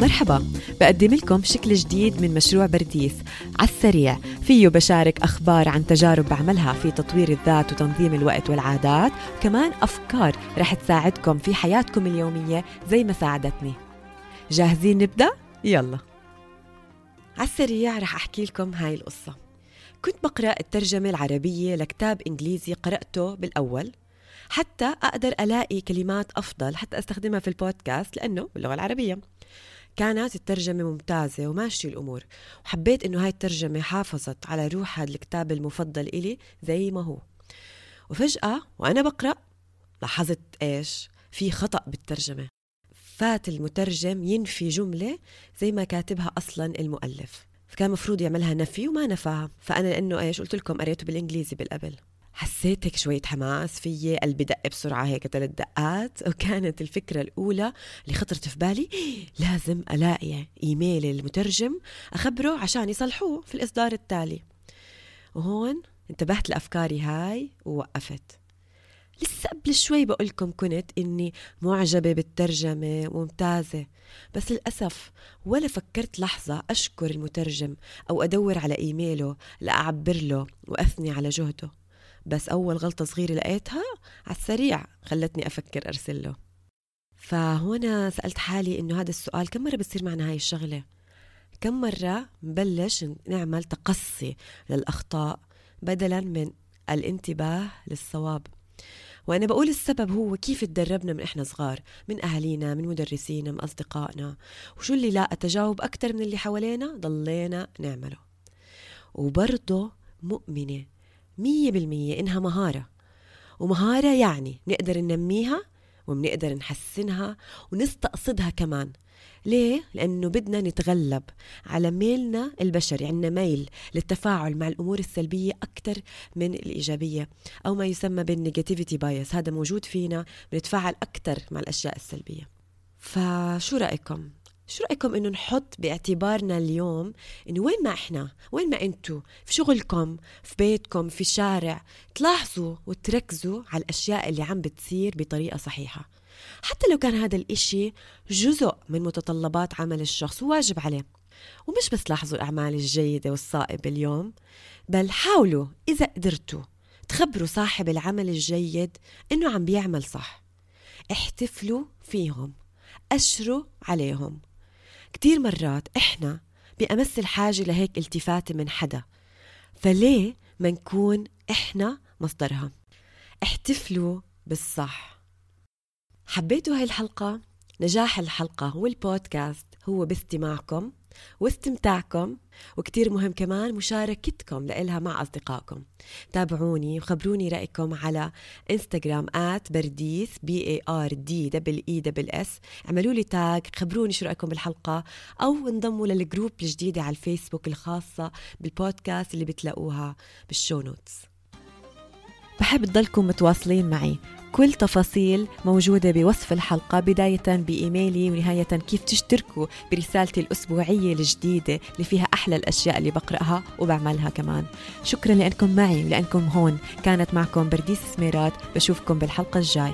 مرحبا. بقدم لكم شكل جديد من مشروع برديس على السريع فيه بشارك أخبار عن تجارب بعملها في تطوير الذات وتنظيم الوقت والعادات. وكمان أفكار رح تساعدكم في حياتكم اليومية زي ما ساعدتني. جاهزين نبدأ؟ يلا. على السريع رح أحكي لكم هاي القصة. كنت بقرأ الترجمة العربية لكتاب إنجليزي قرأته بالأول. حتى أقدر ألاقي كلمات أفضل حتى أستخدمها في البودكاست لأنه باللغة العربية. كانت الترجمة ممتازة وماشية الأمور. وحبيت إنه هاي الترجمة حافظت على روح هذا الكتاب المفضل إلي زي ما هو. وفجأة وأنا بقرأ لاحظت إيش؟ في خطأ بالترجمة. فات المترجم ينفي جملة زي ما كاتبها أصلا المؤلف. فكان مفروض يعملها نفي وما نفاها. فأنا لأنه إيش؟ قلت لكم قريته بالإنجليزي بالقبل. حسيت هيك شوية حماس فيي قلبي دق بسرعة هيك ثلاث دقات وكانت الفكرة الأولى اللي خطرت في بالي لازم ألاقي إيميل المترجم أخبره عشان يصلحوه في الإصدار التالي. وهون انتبهت لأفكاري هاي ووقفت. لسه قبل شوي بقولكم كنت إني معجبة بالترجمة ممتازة بس للأسف ولا فكرت لحظة أشكر المترجم أو أدور على إيميله لأعبر له وأثني على جهده. بس أول غلطة صغيرة لقيتها على السريع خلتني أفكر أرسل له. فهنا سألت حالي إنه هذا السؤال كم مرة بتصير معنا هاي الشغلة؟ كم مرة نبلش نعمل تقصي للأخطاء بدلا من الانتباه للصواب؟ وأنا بقول السبب هو كيف تدربنا من إحنا صغار من أهالينا من مدرسينا من أصدقائنا. وشو اللي لا تجاوب أكتر من اللي حوالينا ضلينا نعمله. وبرضه مؤمنة مية بالمية إنها مهارة ومهارة يعني نقدر ننميها وبنقدر نحسنها ونستقصدها كمان ليه؟ لأنه بدنا نتغلب على ميلنا البشري عندنا ميل للتفاعل مع الأمور السلبية أكثر من الإيجابية أو ما يسمى بال negativity bias هذا موجود فينا بنتفاعل أكثر مع الأشياء السلبية فشو رأيكم؟ شو رأيكم إنه نحط باعتبارنا اليوم إنه وين ما إحنا وين ما أنتوا في شغلكم في بيتكم في الشارع تلاحظوا وتركزوا على الأشياء اللي عم بتصير بطريقة صحيحة. حتى لو كان هذا الإشي جزء من متطلبات عمل الشخص وواجب عليه. ومش بس لاحظوا الأعمال الجيدة والصائبة اليوم بل حاولوا إذا قدرتوا تخبروا صاحب العمل الجيد إنه عم بيعمل صح. احتفلوا فيهم أشروا عليهم. كتير مرات إحنا بأمس الحاجة لهيك التفاتة من حدا فليه ما نكون إحنا مصدرها؟ احتفلوا بالصح. حبيتوا هاي الحلقة؟ نجاح الحلقة والبودكاست هو باستماعكم. واستمتاعكم وكتير مهم كمان مشاركتكم لإلها مع أصدقائكم. تابعوني وخبروني رأيكم على إنستغرام at برديس B A R D double E double S اعملوا لي tag خبروني شو رأيكم بالحلقة أو انضموا لل group الجديدة على الفيسبوك الخاصة بالبودكاست اللي بتلاقوها بال show notes بحب تضلكم متواصلين معي. كل تفاصيل موجودة بوصف الحلقة بداية بإيميلي ونهاية كيف تشتركوا برسالتي الأسبوعية الجديدة اللي فيها أحلى الأشياء اللي بقرأها وبعملها كمان. شكرا لأنكم معي ولأنكم هون. كانت معكم برديس سميرات بشوفكم بالحلقة الجاي.